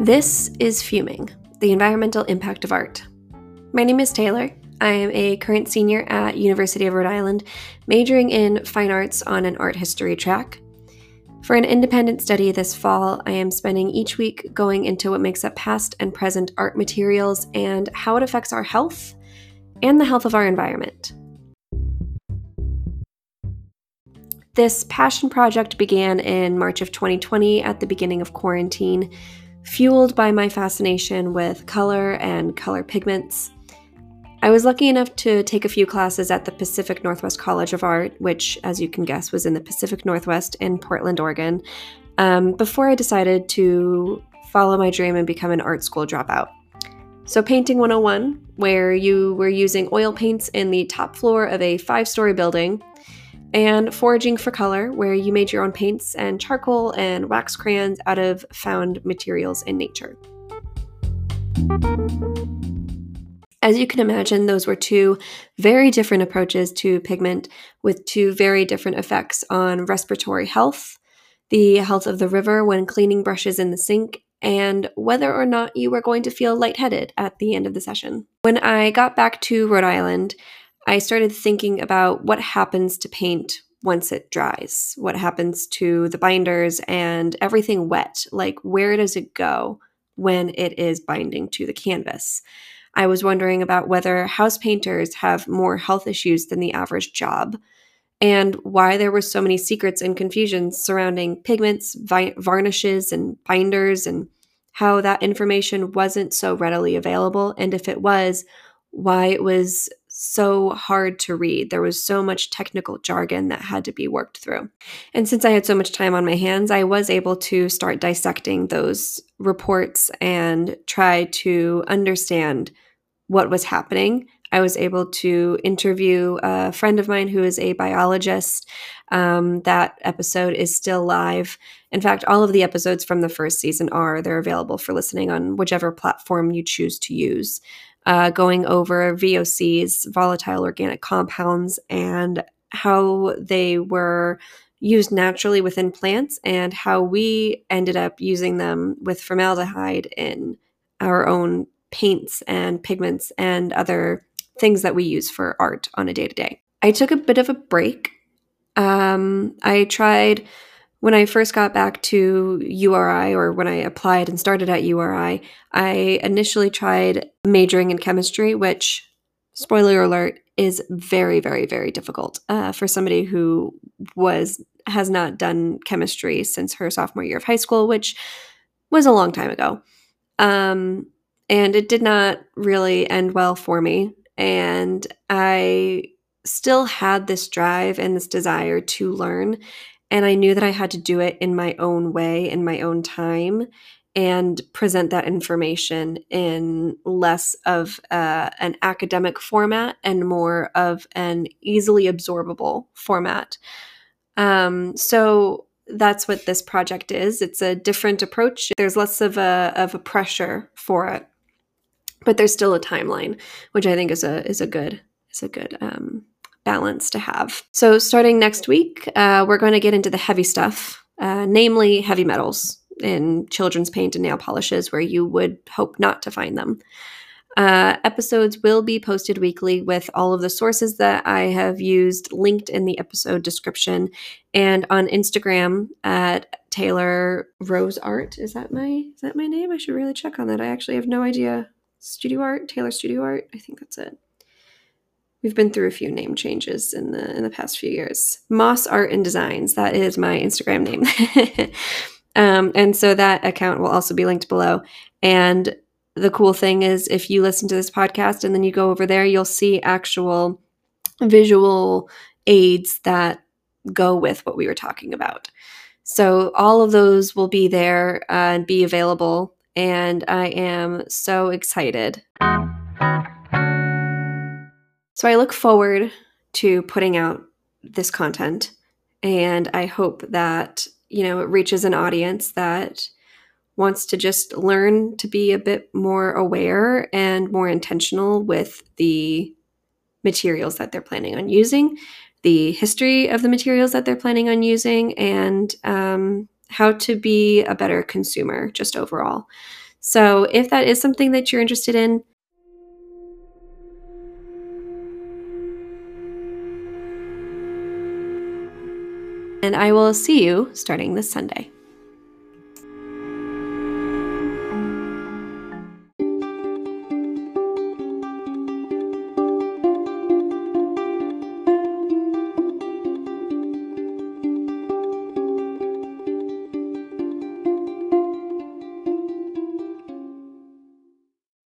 This is Fuming, the environmental impact of art. My name is Taylor. I am a current senior at University of Rhode Island, majoring in fine arts on an art history track. For an independent study this fall, I am spending each week going into what makes up past and present art materials and how it affects our health and the health of our environment. This passion project began in March of 2020 at the beginning of quarantine, fueled by my fascination with color and color pigments. I was lucky enough to take a few classes at the Pacific Northwest College of Art, which, as you can guess, was in the Pacific Northwest in Portland, Oregon, um, before I decided to follow my dream and become an art school dropout. So, Painting 101, where you were using oil paints in the top floor of a five story building, and Foraging for Color, where you made your own paints and charcoal and wax crayons out of found materials in nature. As you can imagine, those were two very different approaches to pigment with two very different effects on respiratory health, the health of the river when cleaning brushes in the sink, and whether or not you were going to feel lightheaded at the end of the session. When I got back to Rhode Island, I started thinking about what happens to paint once it dries, what happens to the binders and everything wet. Like, where does it go when it is binding to the canvas? I was wondering about whether house painters have more health issues than the average job, and why there were so many secrets and confusions surrounding pigments, vi- varnishes, and binders, and how that information wasn't so readily available. And if it was, why it was so hard to read. There was so much technical jargon that had to be worked through. And since I had so much time on my hands, I was able to start dissecting those reports and try to understand what was happening. I was able to interview a friend of mine who is a biologist. Um, that episode is still live. In fact, all of the episodes from the first season are. They're available for listening on whichever platform you choose to use uh, going over VOCs, volatile organic compounds, and how they were used naturally within plants and how we ended up using them with formaldehyde in our own paints and pigments and other things that we use for art on a day to day. I took a bit of a break. Um, I tried when I first got back to URI or when I applied and started at URI, I initially tried majoring in chemistry, which, spoiler alert, is very, very, very difficult uh, for somebody who was has not done chemistry since her sophomore year of high school, which was a long time ago. Um, and it did not really end well for me. And I still had this drive and this desire to learn. And I knew that I had to do it in my own way, in my own time, and present that information in less of uh, an academic format and more of an easily absorbable format. Um, so that's what this project is. It's a different approach. There's less of a of a pressure for it, but there's still a timeline, which I think is a is a good is a good um, balance to have. So, starting next week, uh, we're going to get into the heavy stuff, uh, namely heavy metals in children's paint and nail polishes, where you would hope not to find them. Uh, episodes will be posted weekly with all of the sources that I have used linked in the episode description and on Instagram at Taylor Rose Art. Is that my is that my name? I should really check on that. I actually have no idea. Studio Art, Taylor Studio Art. I think that's it. We've been through a few name changes in the in the past few years. Moss Art and Designs, that is my Instagram name. um, and so that account will also be linked below. And the cool thing is if you listen to this podcast and then you go over there, you'll see actual visual aids that go with what we were talking about. So all of those will be there uh, and be available. And I am so excited. So I look forward to putting out this content and I hope that, you know, it reaches an audience that wants to just learn to be a bit more aware and more intentional with the materials that they're planning on using, the history of the materials that they're planning on using, and um, how to be a better consumer just overall. So, if that is something that you're interested in, and I will see you starting this Sunday.